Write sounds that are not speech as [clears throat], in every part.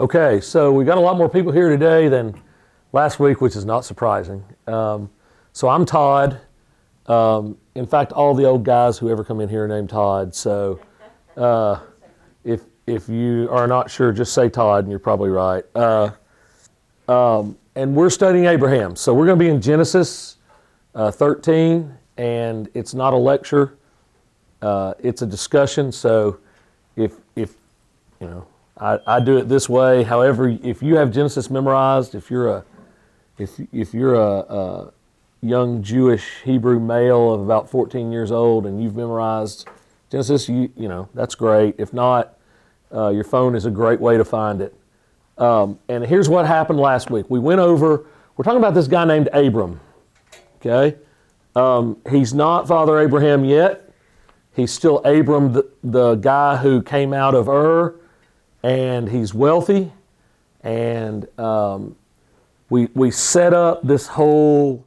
Okay, so we got a lot more people here today than last week, which is not surprising. Um, so I'm Todd. Um, in fact, all the old guys who ever come in here are named Todd. So uh, if if you are not sure, just say Todd, and you're probably right. Uh, um, and we're studying Abraham, so we're going to be in Genesis uh, 13, and it's not a lecture; uh, it's a discussion. So if if you know, I, I do it this way. However, if you have Genesis memorized, if you're a if if you're a, a young Jewish Hebrew male of about 14 years old and you've memorized Genesis, you you know that's great. If not, uh, your phone is a great way to find it. Um, and here's what happened last week. We went over. We're talking about this guy named Abram. Okay, um, he's not Father Abraham yet. He's still Abram, the, the guy who came out of Ur, and he's wealthy. And um, we we set up this whole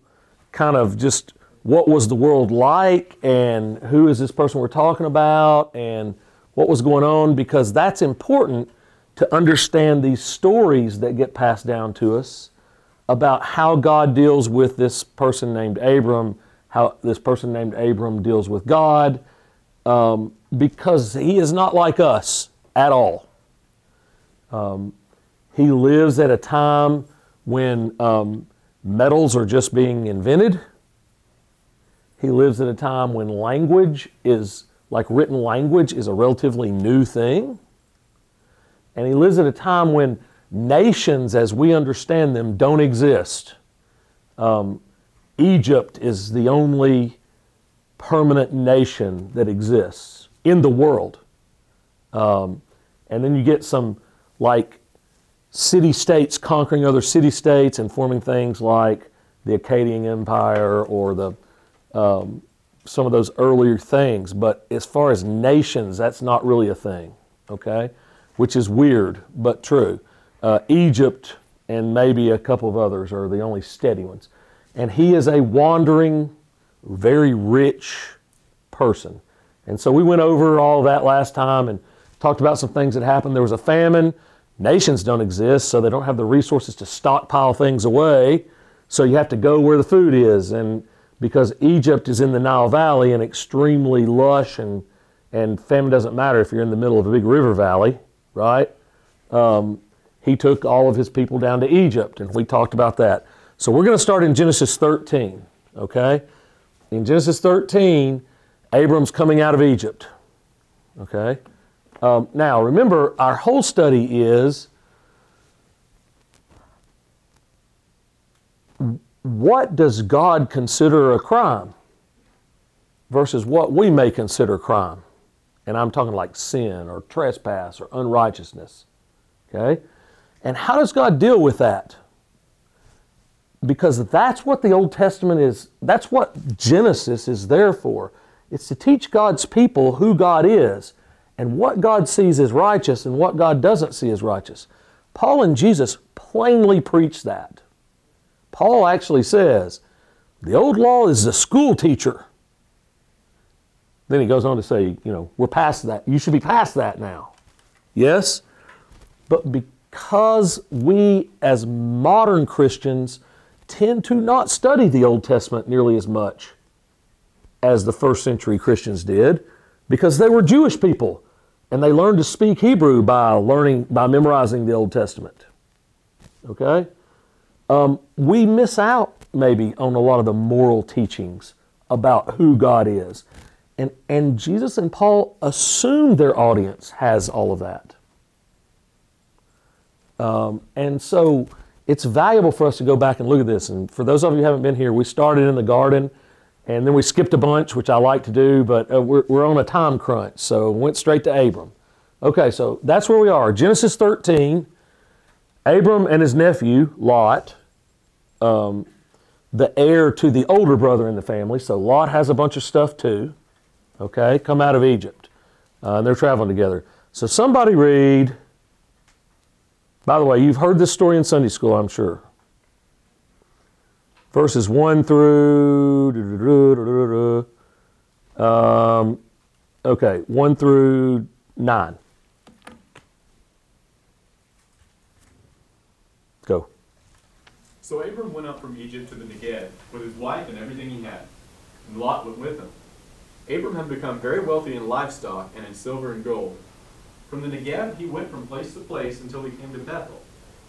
kind of just what was the world like and who is this person we're talking about and what was going on because that's important to understand these stories that get passed down to us about how God deals with this person named Abram, how this person named Abram deals with God, um, because he is not like us at all. Um, he lives at a time when um, metals are just being invented. He lives at a time when language is, like written language, is a relatively new thing. And he lives at a time when nations, as we understand them, don't exist. Um, Egypt is the only permanent nation that exists in the world. Um, and then you get some like city states conquering other city states and forming things like the Akkadian Empire or the um, some of those earlier things. But as far as nations, that's not really a thing. Okay, which is weird but true. Uh, Egypt and maybe a couple of others are the only steady ones. And he is a wandering, very rich person. And so we went over all that last time and talked about some things that happened. There was a famine. Nations don't exist, so they don't have the resources to stockpile things away. So you have to go where the food is. And because Egypt is in the Nile Valley and extremely lush, and, and famine doesn't matter if you're in the middle of a big river valley, right? Um, he took all of his people down to Egypt, and we talked about that. So we're going to start in Genesis 13, okay? In Genesis 13, Abram's coming out of Egypt, okay? Um, now, remember, our whole study is what does God consider a crime versus what we may consider crime? And I'm talking like sin or trespass or unrighteousness. Okay? And how does God deal with that? Because that's what the Old Testament is, that's what Genesis is there for. It's to teach God's people who God is and what God sees as righteous and what God doesn't see as righteous. Paul and Jesus plainly preach that. Paul actually says, the old law is the school teacher. Then he goes on to say, you know, we're past that. You should be past that now. Yes? But because we as modern Christians tend to not study the Old Testament nearly as much as the first century Christians did, because they were Jewish people and they learned to speak Hebrew by learning, by memorizing the Old Testament. Okay? Um, we miss out maybe on a lot of the moral teachings about who God is. And, and Jesus and Paul assume their audience has all of that. Um, and so it's valuable for us to go back and look at this. And for those of you who haven't been here, we started in the garden and then we skipped a bunch, which I like to do, but uh, we're, we're on a time crunch. So went straight to Abram. Okay, so that's where we are. Genesis 13, Abram and his nephew, Lot, um, the heir to the older brother in the family. So Lot has a bunch of stuff too. Okay, come out of Egypt. Uh, and they're traveling together. So somebody read by the way, you've heard this story in Sunday school, I'm sure. Verses 1 through, um, okay, 1 through 9. Go. So Abram went up from Egypt to the Negev with his wife and everything he had, and Lot went with him. Abram had become very wealthy in livestock and in silver and gold. From the Negev he went from place to place until he came to Bethel,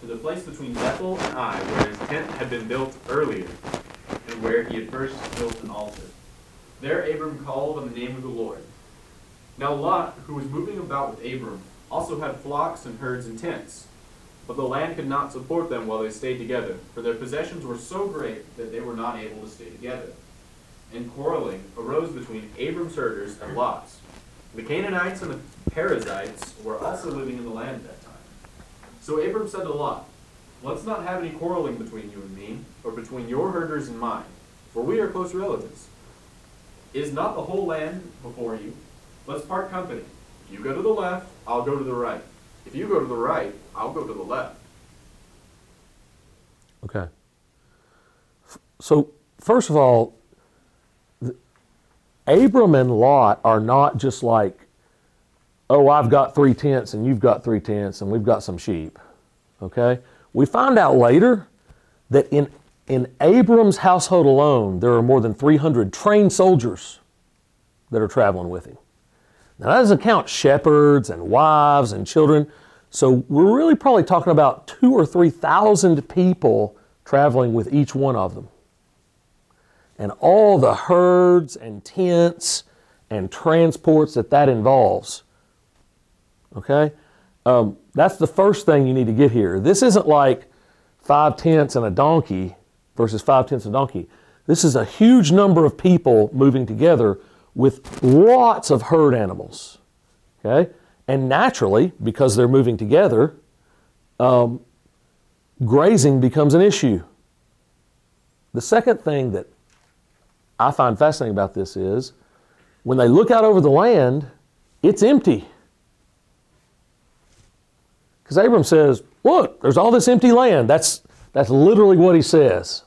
to the place between Bethel and Ai, where his tent had been built earlier, and where he had first built an altar. There Abram called on the name of the Lord. Now Lot, who was moving about with Abram, also had flocks and herds and tents. But the land could not support them while they stayed together, for their possessions were so great that they were not able to stay together. And quarreling arose between Abram's herders and Lot's. The Canaanites and the Perizzites were also living in the land time. So Abram said to Lot, Let's not have any quarreling between you and me, or between your herders and mine, for we are close relatives. Is not the whole land before you? Let's part company. You go to the left, I'll go to the right. If you go to the right, I'll go to the left. Okay. So, first of all, Abram and Lot are not just like, oh, I've got three tents and you've got three tents and we've got some sheep. Okay? We find out later that in, in Abram's household alone, there are more than 300 trained soldiers that are traveling with him. Now, that doesn't count shepherds and wives and children. So, we're really probably talking about two or 3,000 people traveling with each one of them. And all the herds and tents and transports that that involves. Okay? Um, that's the first thing you need to get here. This isn't like five tents and a donkey versus five tents and a donkey. This is a huge number of people moving together with lots of herd animals. Okay? And naturally, because they're moving together, um, grazing becomes an issue. The second thing that I find fascinating about this is when they look out over the land, it's empty. Because Abram says, Look, there's all this empty land. That's, that's literally what he says.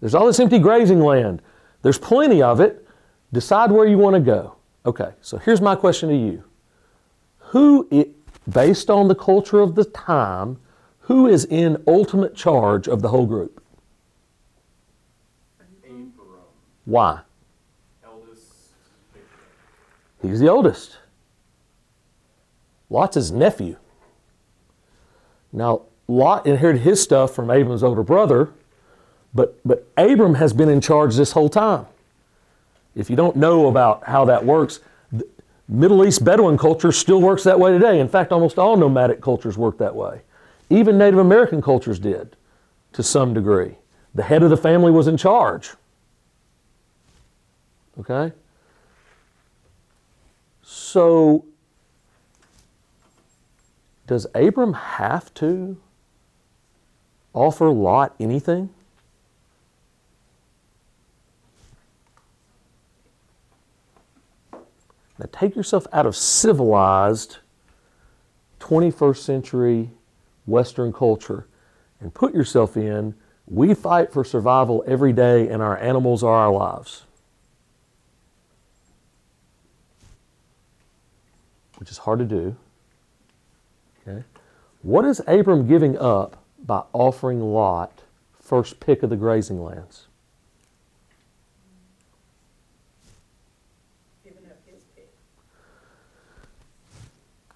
There's all this empty grazing land. There's plenty of it. Decide where you want to go. Okay, so here's my question to you. Who, i based on the culture of the time, who is in ultimate charge of the whole group? Abram, Why? eldest. He's the oldest. Lot's his nephew. Now, Lot inherited his stuff from Abram's older brother, but, but Abram has been in charge this whole time. If you don't know about how that works, Middle East Bedouin culture still works that way today. In fact, almost all nomadic cultures work that way. Even Native American cultures did to some degree. The head of the family was in charge. Okay? So, does Abram have to offer Lot anything? Now, take yourself out of civilized 21st century Western culture and put yourself in we fight for survival every day, and our animals are our lives. which is hard to do. Okay. What is Abram giving up by offering Lot first pick of the grazing lands? giving up his pick.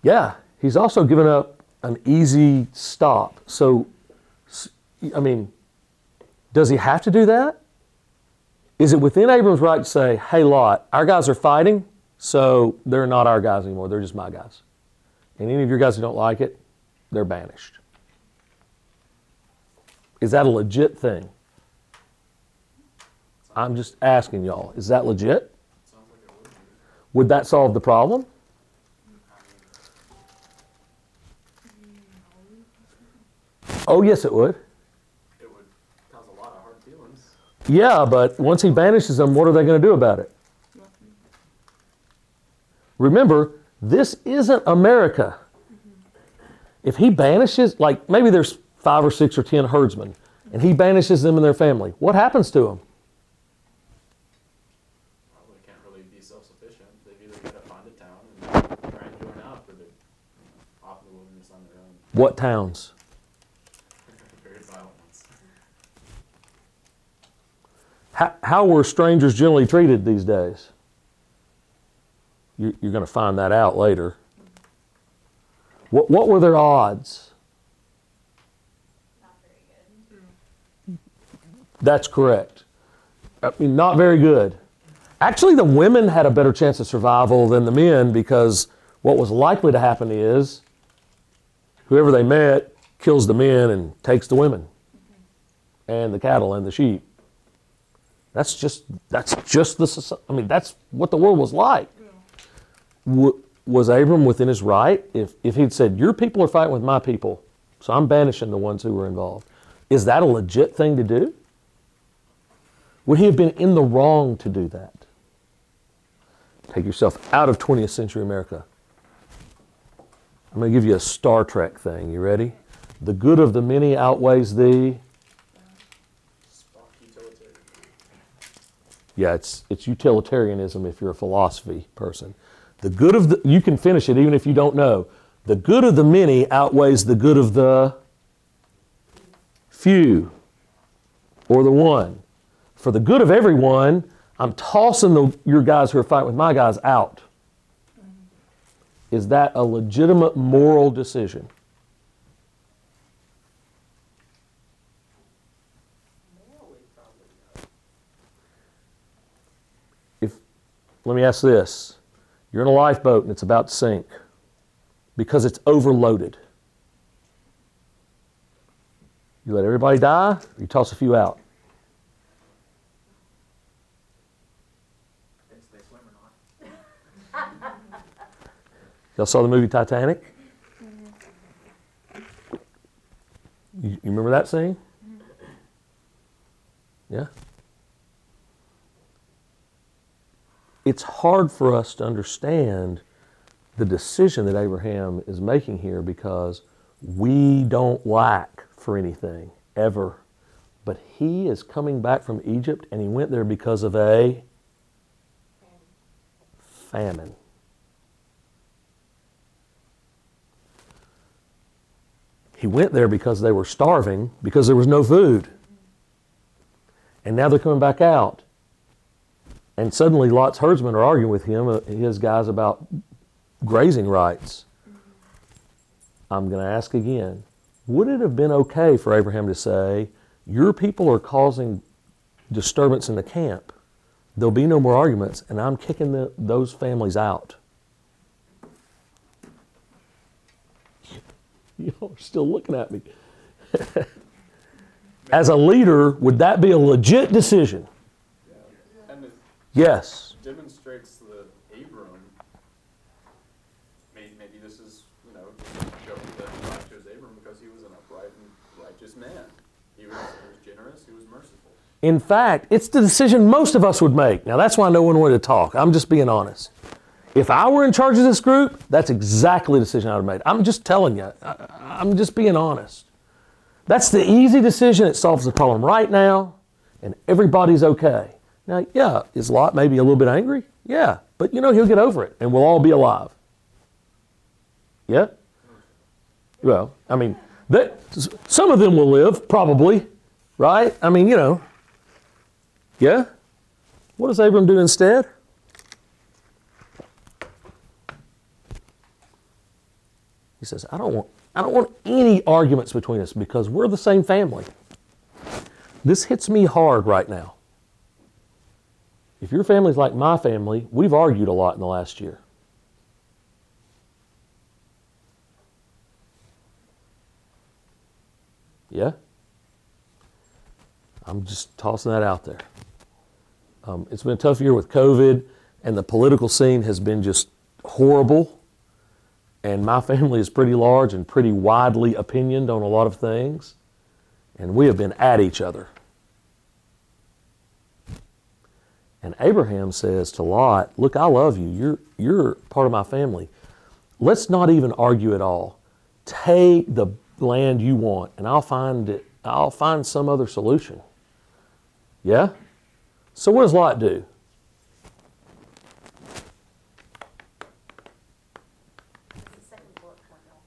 Yeah, he's also given up an easy stop. So, I mean, does he have to do that? Is it within Abram's right to say, hey, Lot, our guys are fighting, so they're not our guys anymore, they're just my guys? And any of your guys who don't like it, they're banished. Is that a legit thing? I'm just asking y'all, is that legit? Sounds like it would. Would that solve the problem? Oh, yes, it would. It would cause a lot of hard feelings. Yeah, but once he banishes them, what are they going to do about it? Remember, this isn't America. If he banishes, like maybe there's five or six or ten herdsmen, and he banishes them and their family, what happens to them? What towns? [laughs] How, how were strangers generally treated these days? You, you're going to find that out later. What, what were their odds? That's correct. I mean, not very good. Actually, the women had a better chance of survival than the men because what was likely to happen is whoever they met kills the men and takes the women and the cattle and the sheep. That's just that's just the I mean that's what the world was like. W- was Abram within his right if if he'd said your people are fighting with my people, so I'm banishing the ones who were involved? Is that a legit thing to do? Would he have been in the wrong to do that? Take yourself out of 20th century America. I'm going to give you a Star Trek thing. You ready? The good of the many outweighs the. Yeah, it's, it's utilitarianism if you're a philosophy person. The good of the. You can finish it even if you don't know. The good of the many outweighs the good of the few or the one. For the good of everyone, I'm tossing the, your guys who are fighting with my guys out. Is that a legitimate moral decision? If, let me ask this. You're in a lifeboat and it's about to sink because it's overloaded. You let everybody die, or you toss a few out. Depends if they swim or not. Y'all saw the movie Titanic? You, you remember that scene? Mm-hmm. Yeah? It's hard for us to understand the decision that Abraham is making here because we don't lack for anything ever. But he is coming back from Egypt and he went there because of a famine. He went there because they were starving, because there was no food. And now they're coming back out. And suddenly Lot's herdsmen are arguing with him, uh, his guys, about grazing rights. I'm going to ask again would it have been okay for Abraham to say, Your people are causing disturbance in the camp? There'll be no more arguments, and I'm kicking the, those families out. [laughs] Are still looking at me. [laughs] As a leader, would that be a legit decision? Yes. demonstrates that Abram, maybe, maybe this is, you know, showing that God chose Abram because he was an upright and righteous man. He was, he was generous, he was merciful. In fact, it's the decision most of us would make. Now, that's why no one wanted to talk. I'm just being honest. If I were in charge of this group, that's exactly the decision I would have made. I'm just telling you. I, I'm just being honest. That's the easy decision. It solves the problem right now, and everybody's okay. Now, yeah, is Lot maybe a little bit angry? Yeah, but you know, he'll get over it, and we'll all be alive. Yeah? Well, I mean, that, some of them will live, probably, right? I mean, you know. Yeah? What does Abram do instead? He says, I don't want I don't want any arguments between us because we're the same family. This hits me hard right now. If your family's like my family, we've argued a lot in the last year. Yeah? I'm just tossing that out there. Um, it's been a tough year with COVID, and the political scene has been just horrible. And my family is pretty large and pretty widely opinioned on a lot of things. And we have been at each other. And Abraham says to Lot, Look, I love you. You're, you're part of my family. Let's not even argue at all. Take the land you want, and I'll find it, I'll find some other solution. Yeah? So what does Lot do? It's the second bullet point. though.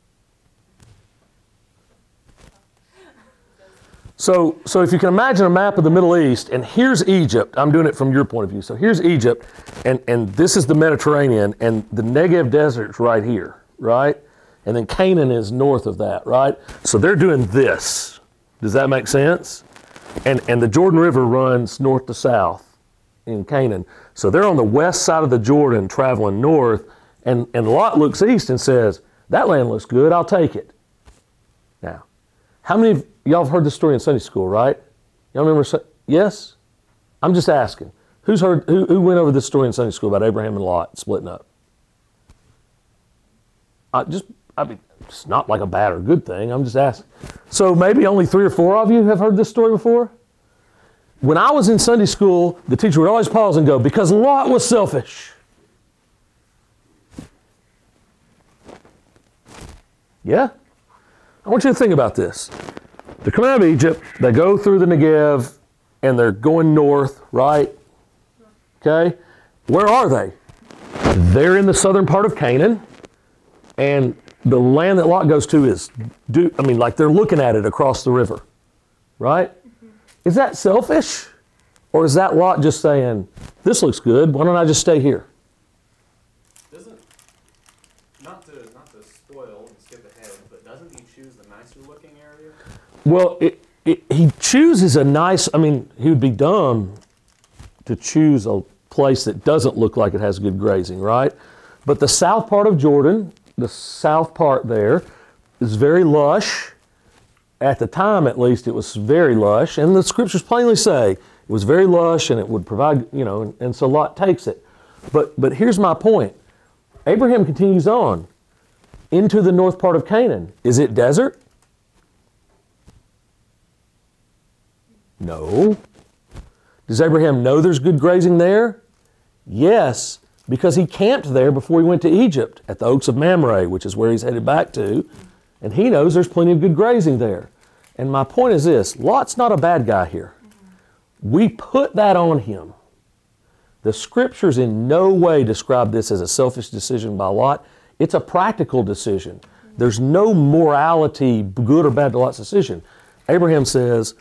So, so if you can imagine a map of the Middle East, and here's Egypt. I'm doing it from your point of view. So here's Egypt, and, and this is the Mediterranean, and the Negev Desert's right here, right? And then Canaan is north of that, right? So they're doing this. Does that make sense? And, and the Jordan River runs north to south in Canaan. So they're on the west side of the Jordan traveling north, and, and Lot looks east and says, That land looks good, I'll take it. Now, how many of y'all have heard this story in Sunday school, right? Y'all remember? Yes? I'm just asking. Who's heard, who, who went over this story in Sunday school about Abraham and Lot splitting up? I just, I mean, it's not like a bad or good thing. I'm just asking. So maybe only three or four of you have heard this story before? When I was in Sunday school, the teacher would always pause and go, because Lot was selfish. Yeah? I want you to think about this. They're coming out of Egypt, they go through the Negev, and they're going north, right? Okay? Where are they? They're in the southern part of Canaan, and the land that Lot goes to is, do, I mean, like they're looking at it across the river, right? Is that selfish? Or is that Lot just saying, this looks good, why don't I just stay here? Doesn't not to not to spoil and skip ahead, but doesn't he choose the nicer looking area? Well, it, it, he chooses a nice, I mean, he would be dumb to choose a place that doesn't look like it has good grazing, right? But the south part of Jordan, the south part there, is very lush. At the time, at least, it was very lush. And the scriptures plainly say it was very lush and it would provide, you know, and, and so Lot takes it. But, but here's my point Abraham continues on into the north part of Canaan. Is it desert? No. Does Abraham know there's good grazing there? Yes, because he camped there before he went to Egypt at the Oaks of Mamre, which is where he's headed back to, and he knows there's plenty of good grazing there. And my point is this Lot's not a bad guy here. We put that on him. The scriptures in no way describe this as a selfish decision by Lot. It's a practical decision. There's no morality, good or bad to Lot's decision. Abraham says,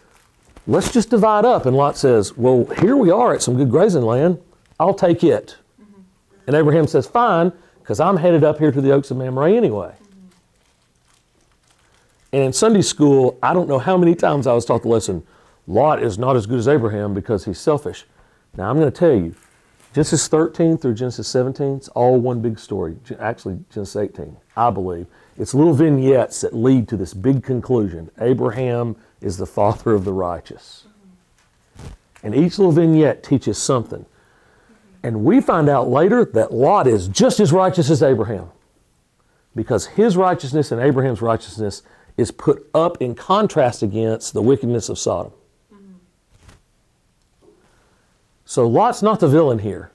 let's just divide up. And Lot says, well, here we are at some good grazing land. I'll take it. And Abraham says, fine, because I'm headed up here to the Oaks of Mamre anyway. And in Sunday school, I don't know how many times I was taught the lesson, Lot is not as good as Abraham because he's selfish. Now, I'm going to tell you, Genesis 13 through Genesis 17, it's all one big story. Actually, Genesis 18, I believe. It's little vignettes that lead to this big conclusion. Abraham is the father of the righteous. And each little vignette teaches something. And we find out later that Lot is just as righteous as Abraham because his righteousness and Abraham's righteousness is put up in contrast against the wickedness of Sodom. So Lot's not the villain here.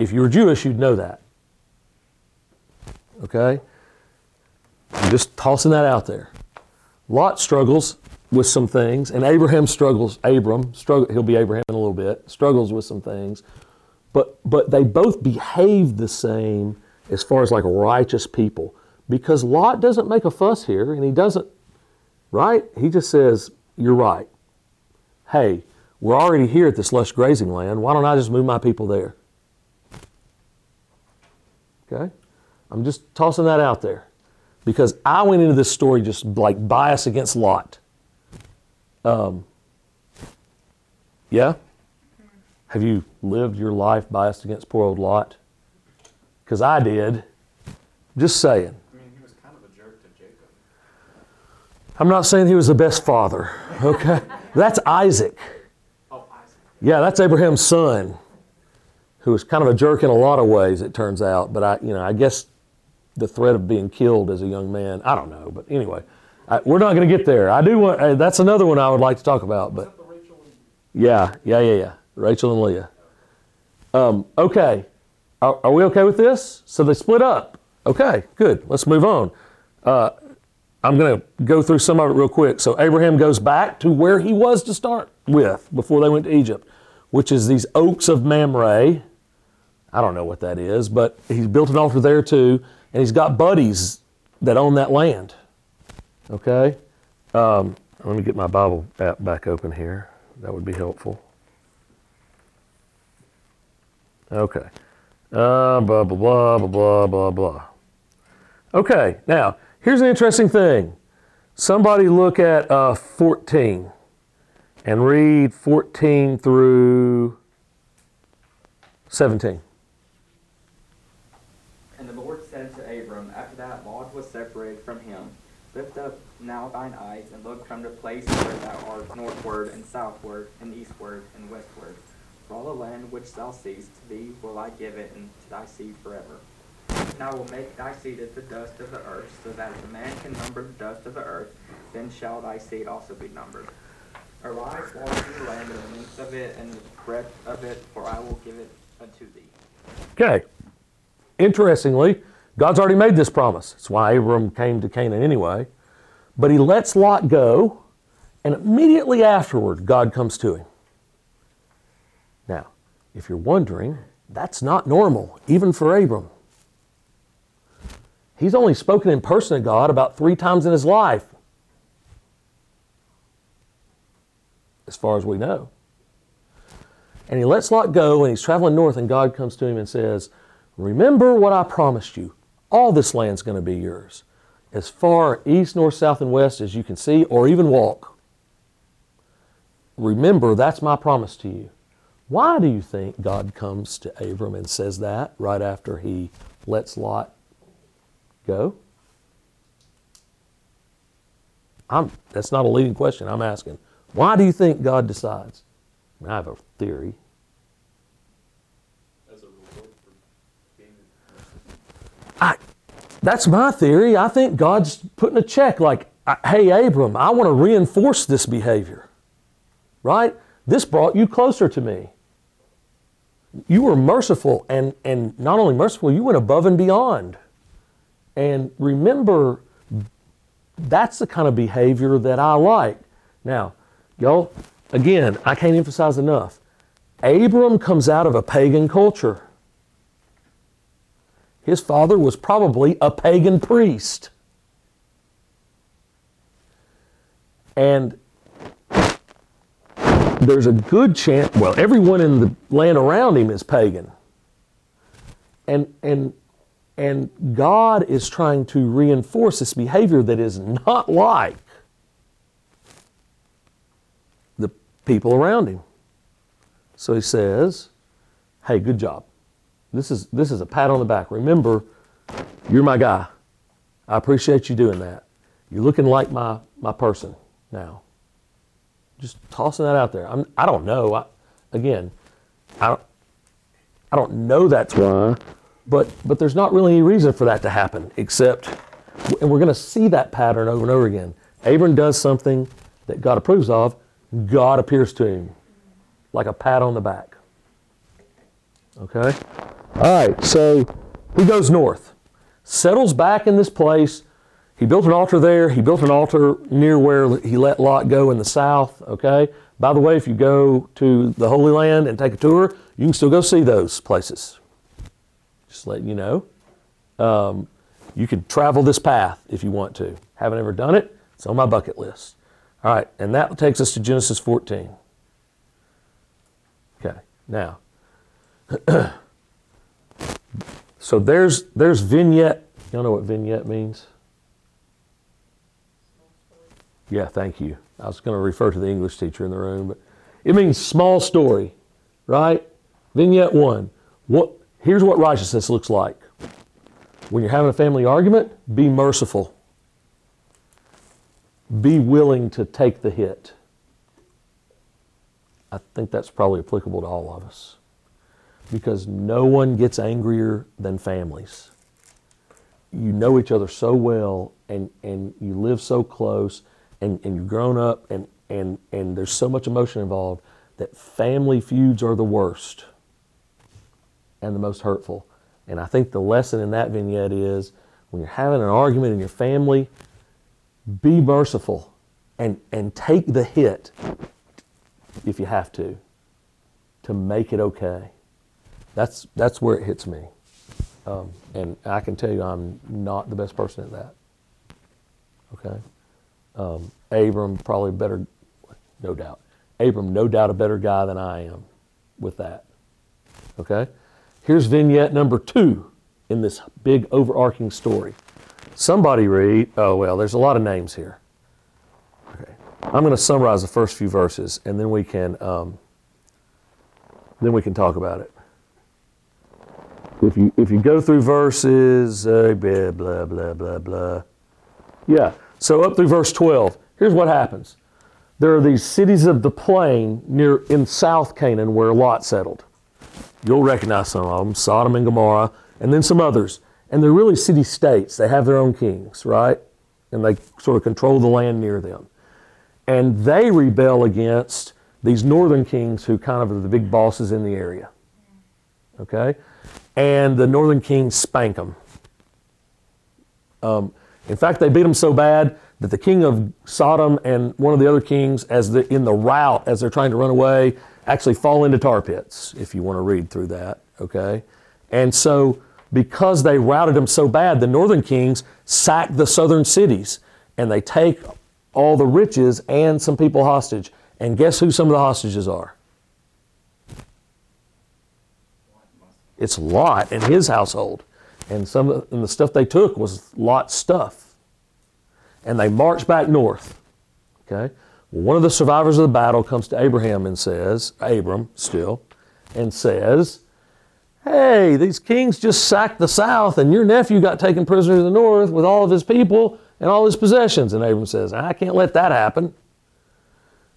If you were Jewish, you'd know that. Okay? I'm just tossing that out there. Lot struggles with some things, and Abraham struggles, Abram, struggle, he'll be Abraham in a little bit, struggles with some things. But, but they both behave the same as far as like righteous people because Lot doesn't make a fuss here and he doesn't, right? He just says, You're right. Hey, we're already here at this lush grazing land. Why don't I just move my people there? Okay? I'm just tossing that out there because I went into this story just like bias against Lot. Um, yeah? Have you lived your life biased against poor old Lot? Because I did. Just saying. I mean, he was kind of a jerk to Jacob. I'm not saying he was the best father, okay? [laughs] that's Isaac. Yeah, that's Abraham's son, who was kind of a jerk in a lot of ways, it turns out. But I, you know, I guess the threat of being killed as a young man, I don't know. But anyway, I, we're not going to get there. I do want, uh, that's another one I would like to talk about. But The Rachel and yeah, yeah, yeah, yeah. Rachel and Leah. Um, okay. Are, are we okay with this? So they split up. Okay, good. Let's move on. Uh, I'm going to go through some of it real quick. So Abraham goes back to where he was to start with before they went to Egypt, which is these oaks of Mamre. I don't know what that is, but he's built an altar there too, and he's got buddies that own that land. Okay? Um, Let me get my Bible app back open here. That would be helpful. Okay. Uh, blah, blah, blah, blah, blah, blah, blah. Okay, now, here's an interesting thing. Somebody look at uh, 14 and read 14 through 17. And the Lord said to Abram, after that Lot was separated from him, Lift up now thine eyes, and look from the place where thou art northward, and southward, and eastward, and westward. For all the land which thou seest, to thee will I give it, and to thy seed forever. And I will make thy seed as the dust of the earth, so that if a man can number the dust of the earth, then shall thy seed also be numbered. Arise, walk through the land, the length of it, and the breadth of it, for I will give it unto thee. Okay. Interestingly, God's already made this promise. That's why Abram came to Canaan anyway. But he lets Lot go, and immediately afterward, God comes to him. Now, if you're wondering, that's not normal, even for Abram. He's only spoken in person to God about three times in his life, as far as we know. And he lets Lot go, and he's traveling north, and God comes to him and says, Remember what I promised you. All this land's going to be yours, as far east, north, south, and west as you can see or even walk. Remember, that's my promise to you. Why do you think God comes to Abram and says that right after he lets Lot go? I'm, that's not a leading question. I'm asking. Why do you think God decides? I have a theory. As a reward for being I, that's my theory. I think God's putting a check like, hey, Abram, I want to reinforce this behavior. Right? This brought you closer to me. You were merciful, and, and not only merciful, you went above and beyond. And remember, that's the kind of behavior that I like. Now, y'all, again, I can't emphasize enough. Abram comes out of a pagan culture. His father was probably a pagan priest. And there's a good chance, well, everyone in the land around him is pagan. And, and, and God is trying to reinforce this behavior that is not like the people around him. So he says, Hey, good job. This is, this is a pat on the back. Remember, you're my guy. I appreciate you doing that. You're looking like my, my person now. Just tossing that out there. I'm, I don't know. I, again, I don't, I don't know that's why, but, but there's not really any reason for that to happen except, and we're going to see that pattern over and over again. Abram does something that God approves of, God appears to him like a pat on the back. Okay? All right, so he goes north, settles back in this place. He built an altar there. He built an altar near where he let Lot go in the south. Okay? By the way, if you go to the Holy Land and take a tour, you can still go see those places. Just letting you know. Um, you can travel this path if you want to. Haven't ever done it? It's on my bucket list. All right, and that takes us to Genesis 14. Okay, now. [clears throat] so there's there's vignette. Y'all know what vignette means? Yeah, thank you. I was going to refer to the English teacher in the room, but it means small story, right? Vignette one. What? Here's what righteousness looks like. When you're having a family argument, be merciful. Be willing to take the hit. I think that's probably applicable to all of us because no one gets angrier than families. You know each other so well and, and you live so close and, and you've grown up and, and, and there's so much emotion involved that family feuds are the worst and the most hurtful. And I think the lesson in that vignette is when you're having an argument in your family, be merciful and, and take the hit if you have to to make it okay. That's, that's where it hits me. Um, and I can tell you I'm not the best person at that. Okay? Um, Abram, probably better, no doubt. Abram, no doubt a better guy than I am with that. Okay? Here's vignette number two in this big overarching story. Somebody read, oh, well, there's a lot of names here. Okay. I'm going to summarize the first few verses and then we can, um, then we can talk about it. If you, if you go through verses, uh, blah, blah, blah, blah, blah. Yeah. So up through verse 12, here's what happens. There are these cities of the plain near in South Canaan where Lot settled. You'll recognize some of them, Sodom and Gomorrah, and then some others. And they're really city states. They have their own kings, right? And they sort of control the land near them. And they rebel against these northern kings who kind of are the big bosses in the area. Okay? And the northern kings spank them. Um, in fact, they beat them so bad that the king of Sodom and one of the other kings, as the, in the rout as they're trying to run away, actually fall into tar pits. If you want to read through that, okay. And so, because they routed them so bad, the northern kings sack the southern cities, and they take all the riches and some people hostage. And guess who some of the hostages are? It's Lot and his household. And some of the stuff they took was Lot's stuff. And they marched back north. Okay? One of the survivors of the battle comes to Abraham and says, Abram still, and says, Hey, these kings just sacked the south, and your nephew got taken prisoner to the north with all of his people and all his possessions. And Abram says, I can't let that happen.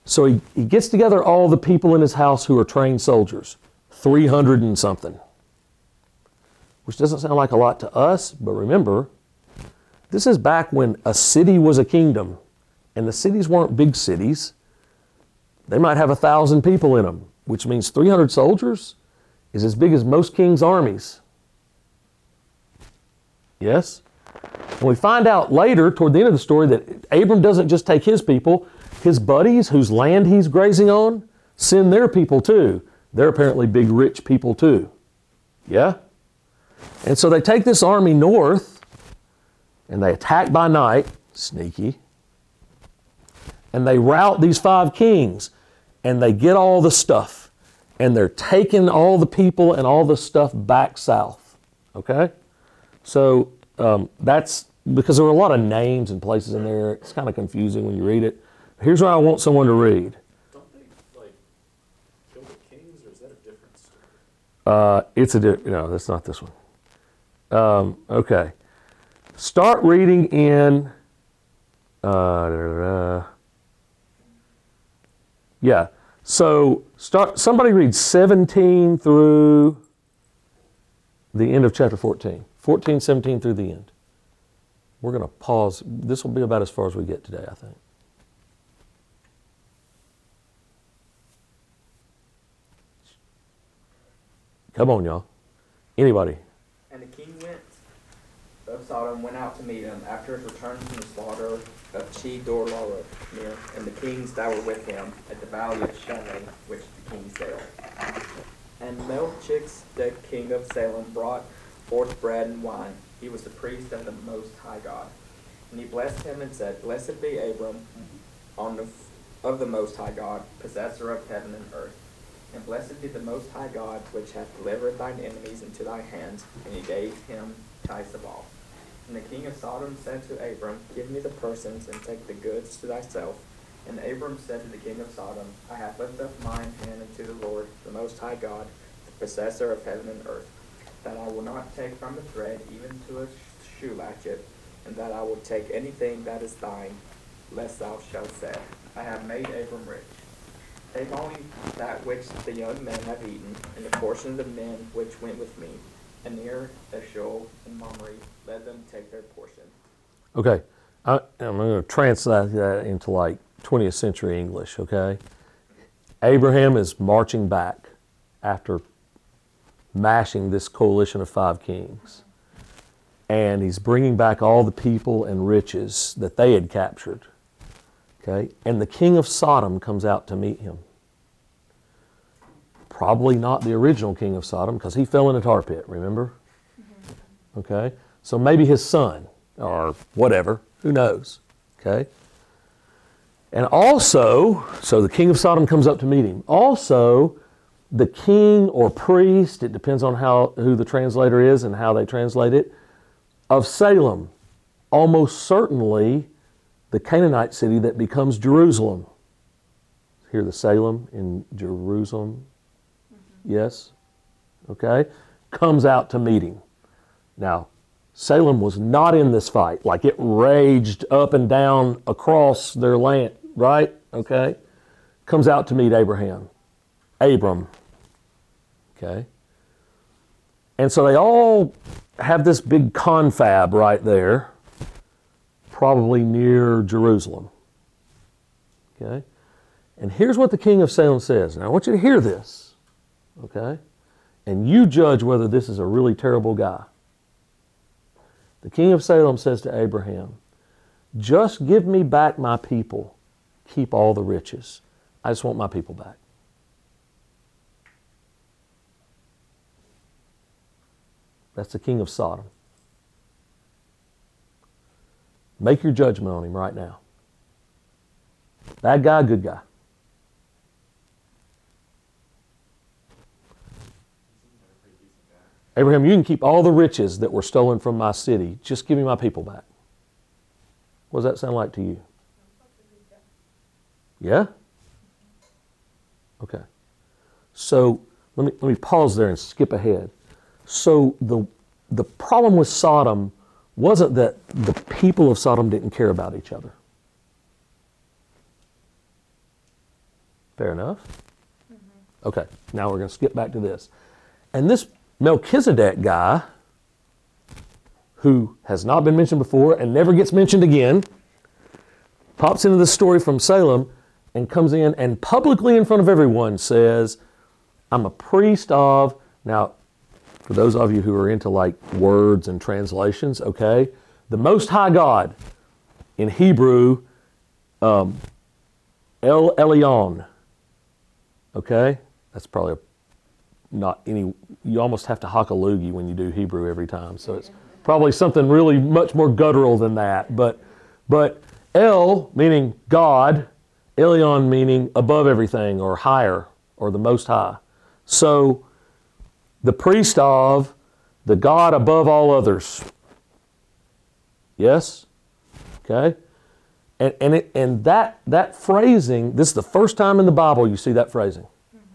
So he, he gets together all the people in his house who are trained soldiers, 300 and something which doesn't sound like a lot to us, but remember, this is back when a city was a kingdom, and the cities weren't big cities. They might have a thousand people in them, which means 300 soldiers is as big as most kings' armies. Yes? And we find out later, toward the end of the story, that Abram doesn't just take his people, his buddies whose land he's grazing on send their people too. They're apparently big, rich people too. Yeah? And so they take this army north and they attack by night, sneaky, and they rout these five kings and they get all the stuff and they're taking all the people and all the stuff back south. Okay? So um, that's because there were a lot of names and places in there. It's kind of confusing when you read it. Here's what I want someone to read. Don't they like kill the kings, or is that a different story? Uh, it's a no, that's not this one. Um, okay, start reading in. Uh, da, da, da. Yeah, so start. Somebody read seventeen through the end of chapter fourteen. 14, 17 through the end. We're going to pause. This will be about as far as we get today, I think. Come on, y'all. Anybody? And the king went Sodom went out to meet him after his return from the slaughter of near, and the kings that were with him at the valley of Shunem, which the king sailed. And Melchizedek, the king of Salem, brought forth bread and wine. He was the priest of the Most High God. And he blessed him and said, Blessed be Abram on the, of the Most High God, possessor of heaven and earth. And blessed be the Most High God, which hath delivered thine enemies into thy hands. And he gave him tithes of all. And the king of Sodom said to Abram, Give me the persons, and take the goods to thyself. And Abram said to the king of Sodom, I have lifted up mine hand unto the Lord, the Most High God, the possessor of heaven and earth, that I will not take from the thread even to a shoe latchet, and that I will take anything that is thine, lest thou shalt say, I have made Abram rich. Take only that which the young men have eaten, and the portion of the men which went with me. And Aner Eshcol and Mamre, let them take their portion. Okay, I, I'm going to translate that into like 20th century English, okay? Abraham is marching back after mashing this coalition of five kings. And he's bringing back all the people and riches that they had captured. Okay? And the king of Sodom comes out to meet him. Probably not the original king of Sodom because he fell in a tar pit, remember? Mm-hmm. Okay? So maybe his son or whatever, who knows? Okay? And also, so the king of Sodom comes up to meet him. Also, the king or priest, it depends on how who the translator is and how they translate it, of Salem, almost certainly the Canaanite city that becomes Jerusalem. Hear the Salem in Jerusalem? Yes? Okay? Comes out to meet him. Now, Salem was not in this fight. Like it raged up and down across their land, right? Okay? Comes out to meet Abraham. Abram. Okay? And so they all have this big confab right there, probably near Jerusalem. Okay? And here's what the king of Salem says. Now I want you to hear this. Okay? And you judge whether this is a really terrible guy. The king of Salem says to Abraham, Just give me back my people, keep all the riches. I just want my people back. That's the king of Sodom. Make your judgment on him right now. Bad guy, good guy. Abraham, you can keep all the riches that were stolen from my city. Just give me my people back. What does that sound like to you? Yeah? Okay. So let me, let me pause there and skip ahead. So the, the problem with Sodom wasn't that the people of Sodom didn't care about each other. Fair enough? Mm-hmm. Okay, now we're going to skip back to this. And this Melchizedek guy, who has not been mentioned before and never gets mentioned again, pops into the story from Salem and comes in and publicly in front of everyone says, I'm a priest of. Now, for those of you who are into like words and translations, okay, the Most High God in Hebrew, um, El Elyon, okay, that's probably a not any you almost have to hock a loogie when you do hebrew every time. So it's probably something really much more guttural than that. But but el meaning god elion meaning above everything or higher or the most high. So the priest of the god above all others. Yes? Okay. And and it, and that that phrasing this is the first time in the bible you see that phrasing.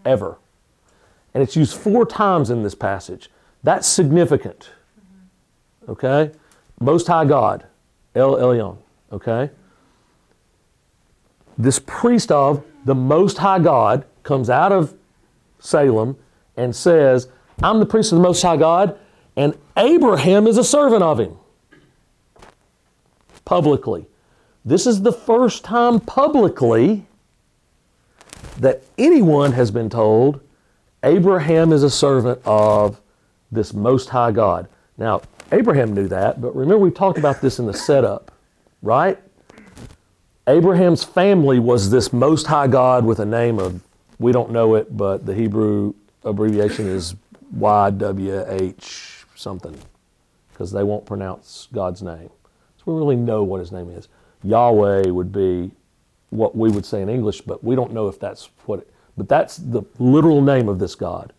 Ever and it's used four times in this passage. That's significant. Okay? Most High God, El Elyon. Okay? This priest of the Most High God comes out of Salem and says, I'm the priest of the Most High God, and Abraham is a servant of him. Publicly. This is the first time publicly that anyone has been told Abraham is a servant of this Most High God. Now, Abraham knew that, but remember we talked about this in the setup, right? Abraham's family was this Most High God with a name of, we don't know it, but the Hebrew abbreviation is YWH something, because they won't pronounce God's name. So we really know what his name is. Yahweh would be what we would say in English, but we don't know if that's what it, but that's the literal name of this God.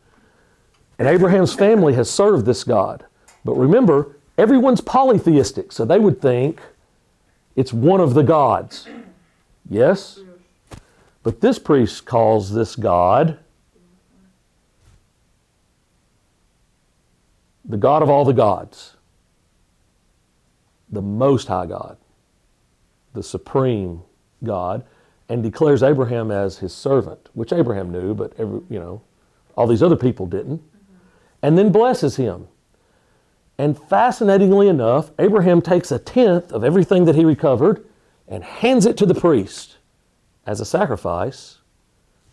And Abraham's family has served this God. But remember, everyone's polytheistic, so they would think it's one of the gods. Yes? But this priest calls this God the God of all the gods, the Most High God, the Supreme God and declares Abraham as his servant, which Abraham knew, but every, you know, all these other people didn't. And then blesses him. And fascinatingly enough, Abraham takes a tenth of everything that he recovered and hands it to the priest as a sacrifice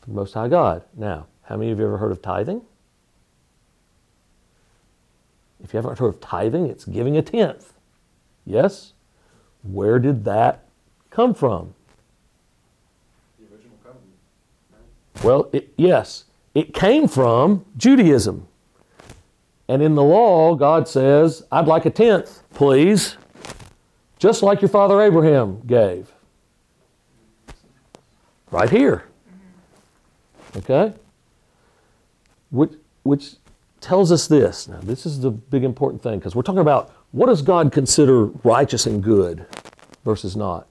to the Most High God. Now, how many of you ever heard of tithing? If you haven't heard of tithing, it's giving a tenth. Yes? Where did that come from? The original covenant. Well, it, yes, it came from Judaism. And in the law, God says, I'd like a tenth, please, just like your father Abraham gave. right here. Okay? Which, which tells us this. Now, this is the big important thing because we're talking about what does God consider righteous and good versus not.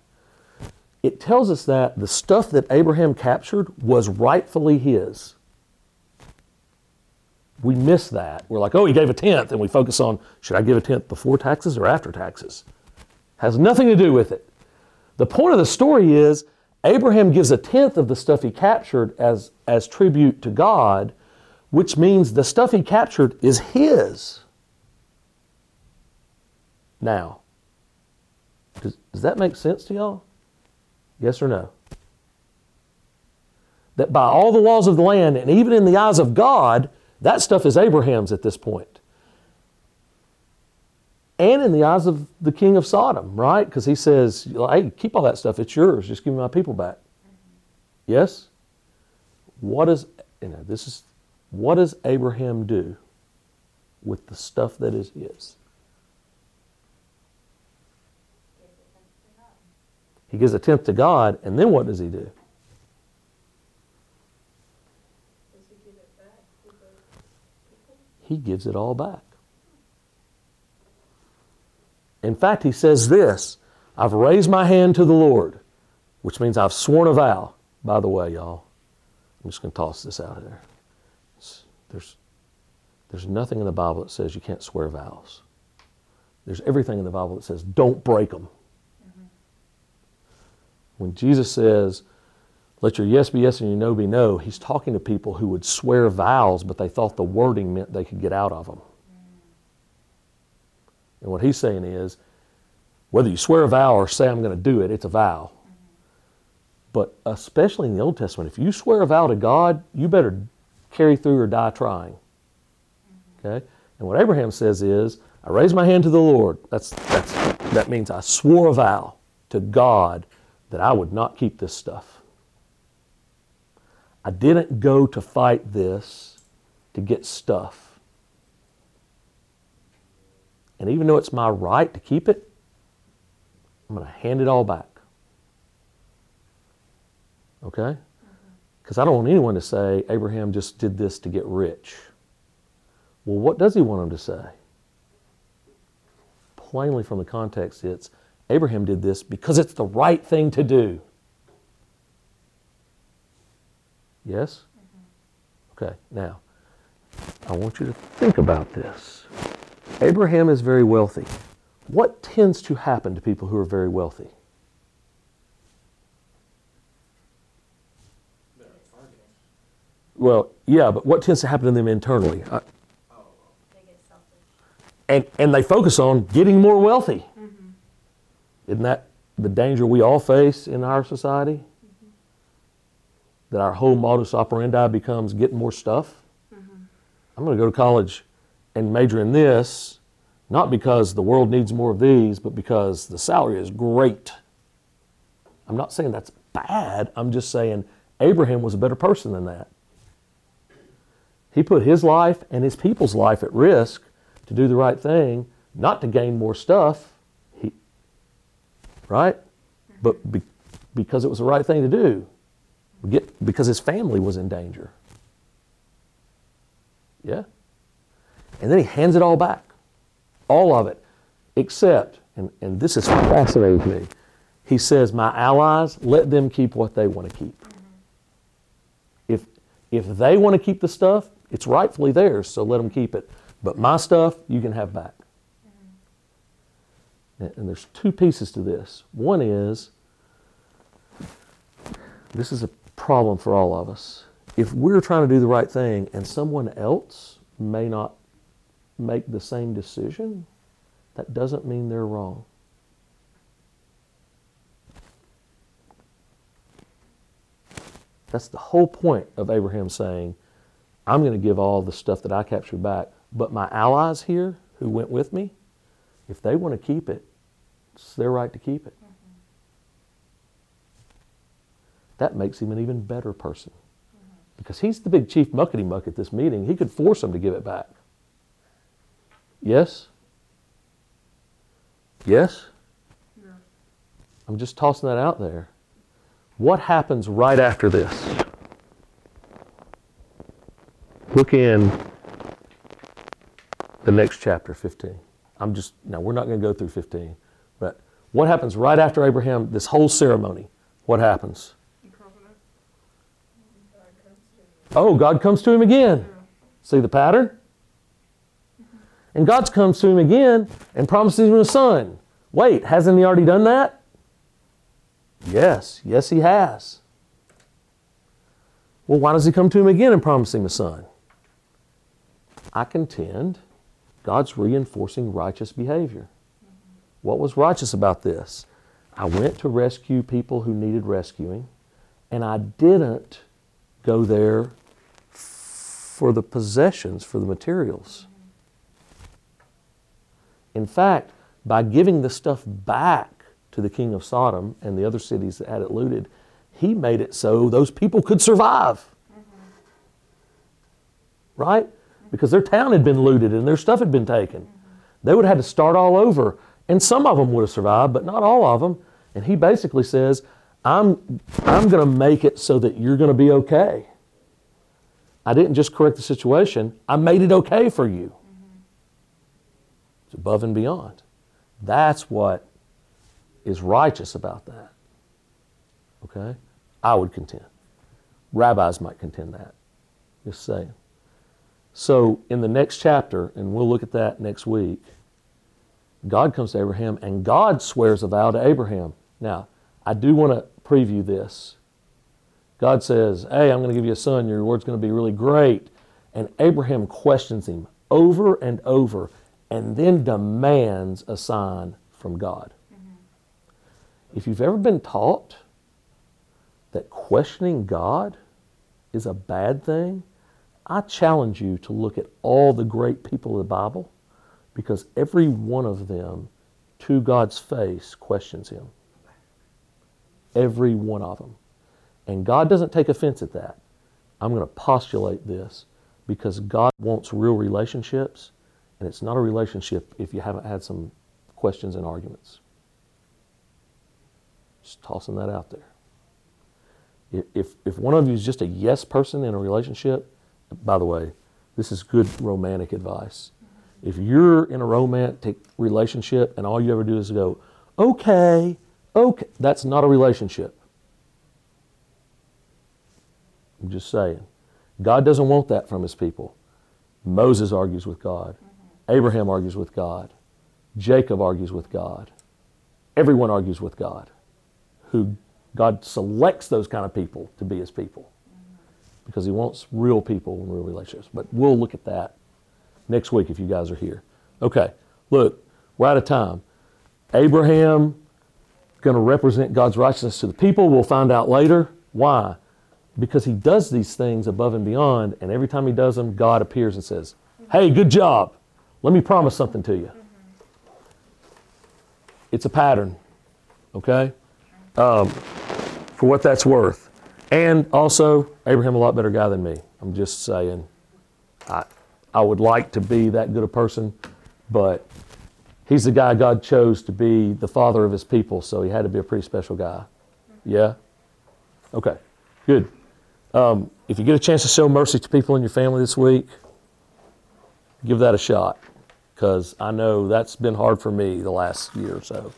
It tells us that the stuff that Abraham captured was rightfully his. We miss that. We're like, oh, he gave a tenth, and we focus on should I give a tenth before taxes or after taxes? Has nothing to do with it. The point of the story is Abraham gives a tenth of the stuff he captured as, as tribute to God, which means the stuff he captured is his. Now, does, does that make sense to y'all? Yes or no? That by all the laws of the land, and even in the eyes of God, that stuff is Abraham's at this point. And in the eyes of the king of Sodom, right? Because he says, hey, keep all that stuff, it's yours. Just give me my people back. Yes? What is, you know, this is, what does Abraham do with the stuff that is his? He gives a tenth to God, and then what does he do? He gives it all back. In fact, he says this I've raised my hand to the Lord, which means I've sworn a vow. By the way, y'all, I'm just going to toss this out there. There's, there's nothing in the Bible that says you can't swear vows. There's everything in the Bible that says don't break them. When Jesus says, let your yes be yes and your no be no, he's talking to people who would swear vows, but they thought the wording meant they could get out of them. And what he's saying is, whether you swear a vow or say, I'm going to do it, it's a vow. But especially in the Old Testament, if you swear a vow to God, you better carry through or die trying. Okay? And what Abraham says is, I raised my hand to the Lord. That's, that's, that means I swore a vow to God that I would not keep this stuff. I didn't go to fight this to get stuff. And even though it's my right to keep it, I'm going to hand it all back. Okay? Mm-hmm. Because I don't want anyone to say Abraham just did this to get rich. Well, what does he want them to say? Plainly from the context, it's Abraham did this because it's the right thing to do. Yes? Okay, now, I want you to think about this. Abraham is very wealthy. What tends to happen to people who are very wealthy? Well, yeah, but what tends to happen to them internally? Uh, oh, I, They get selfish. and, and they focus on getting more wealthy. Isn't that the danger we all face in our society? That our whole modus operandi becomes getting more stuff. Mm-hmm. I'm going to go to college and major in this, not because the world needs more of these, but because the salary is great. I'm not saying that's bad. I'm just saying Abraham was a better person than that. He put his life and his people's life at risk to do the right thing, not to gain more stuff. Right? Mm-hmm. But be, because it was the right thing to do. Get, because his family was in danger. Yeah? And then he hands it all back. All of it. Except, and, and this is fascinating to me, he says, My allies, let them keep what they want to keep. Mm-hmm. If, if they want to keep the stuff, it's rightfully theirs, so let them keep it. But my stuff, you can have back. And, there's two pieces to this. One is, this is a problem for all of us. If we're trying to do the right thing and someone else may not make the same decision, that doesn't mean they're wrong. That's the whole point of Abraham saying, I'm going to give all the stuff that I captured back, but my allies here who went with me, if they want to keep it, it's their right to keep it. Mm-hmm. That makes him an even better person. Because he's the big chief muckety muck at this meeting. He could force them to give it back. Yes? Yes? I'm just tossing that out there. What happens right after this? Look in the next chapter, 15. I'm just, now we're not going to go through 15, but what happens right after Abraham, this whole ceremony? What happens? Oh, God comes to him again. See the pattern? And God comes to him again and promises him a son. Wait, hasn't he already done that? Yes, yes, he has. Well, why does he come to him again and promise him a son? I contend God's reinforcing righteous behavior. What was righteous about this? I went to rescue people who needed rescuing, and I didn't go there for the possessions, for the materials. In fact, by giving the stuff back to the king of Sodom and the other cities that had it looted, he made it so those people could survive. Mm-hmm. Right? Because their town had been looted and their stuff had been taken. They would have had to start all over. And some of them would have survived, but not all of them. And he basically says, I'm, I'm going to make it so that you're going to be okay. I didn't just correct the situation, I made it okay for you. It's above and beyond. That's what is righteous about that. Okay? I would contend. Rabbis might contend that. Just saying. So, in the next chapter, and we'll look at that next week, God comes to Abraham and God swears a vow to Abraham. Now, I do want to preview this. God says, Hey, I'm going to give you a son. Your word's going to be really great. And Abraham questions him over and over and then demands a sign from God. Mm-hmm. If you've ever been taught that questioning God is a bad thing, I challenge you to look at all the great people of the Bible because every one of them, to God's face, questions Him. Every one of them. And God doesn't take offense at that. I'm going to postulate this because God wants real relationships, and it's not a relationship if you haven't had some questions and arguments. Just tossing that out there. If, if, one of you is just a yes person in a relationship, by the way, this is good romantic advice. If you're in a romantic relationship and all you ever do is go, okay, okay, that's not a relationship. I'm just saying. God doesn't want that from his people. Moses argues with God. Mm-hmm. Abraham argues with God. Jacob argues with God. Everyone argues with God. Who God selects those kind of people to be his people because he wants real people and real relationships. But we'll look at that next week if you guys are here. Okay, look, we're out of time. Abraham going to represent God's righteousness to the people. We'll find out later. Why? Because he does these things above and beyond, and every time he does them, God appears and says, Hey, good job. Let me promise something to you. It's a pattern, okay? Um, for what that's worth. And also, Abraham a lot better guy than me. I'm just saying. I, I would like to be that good a person, but he's the guy God chose to be the father of his people, so he had to be a pretty special guy. Yeah? Okay, good. Um, if you get a chance to show mercy to people in your family this week, give that a shot because I know that's been hard for me the last year or so.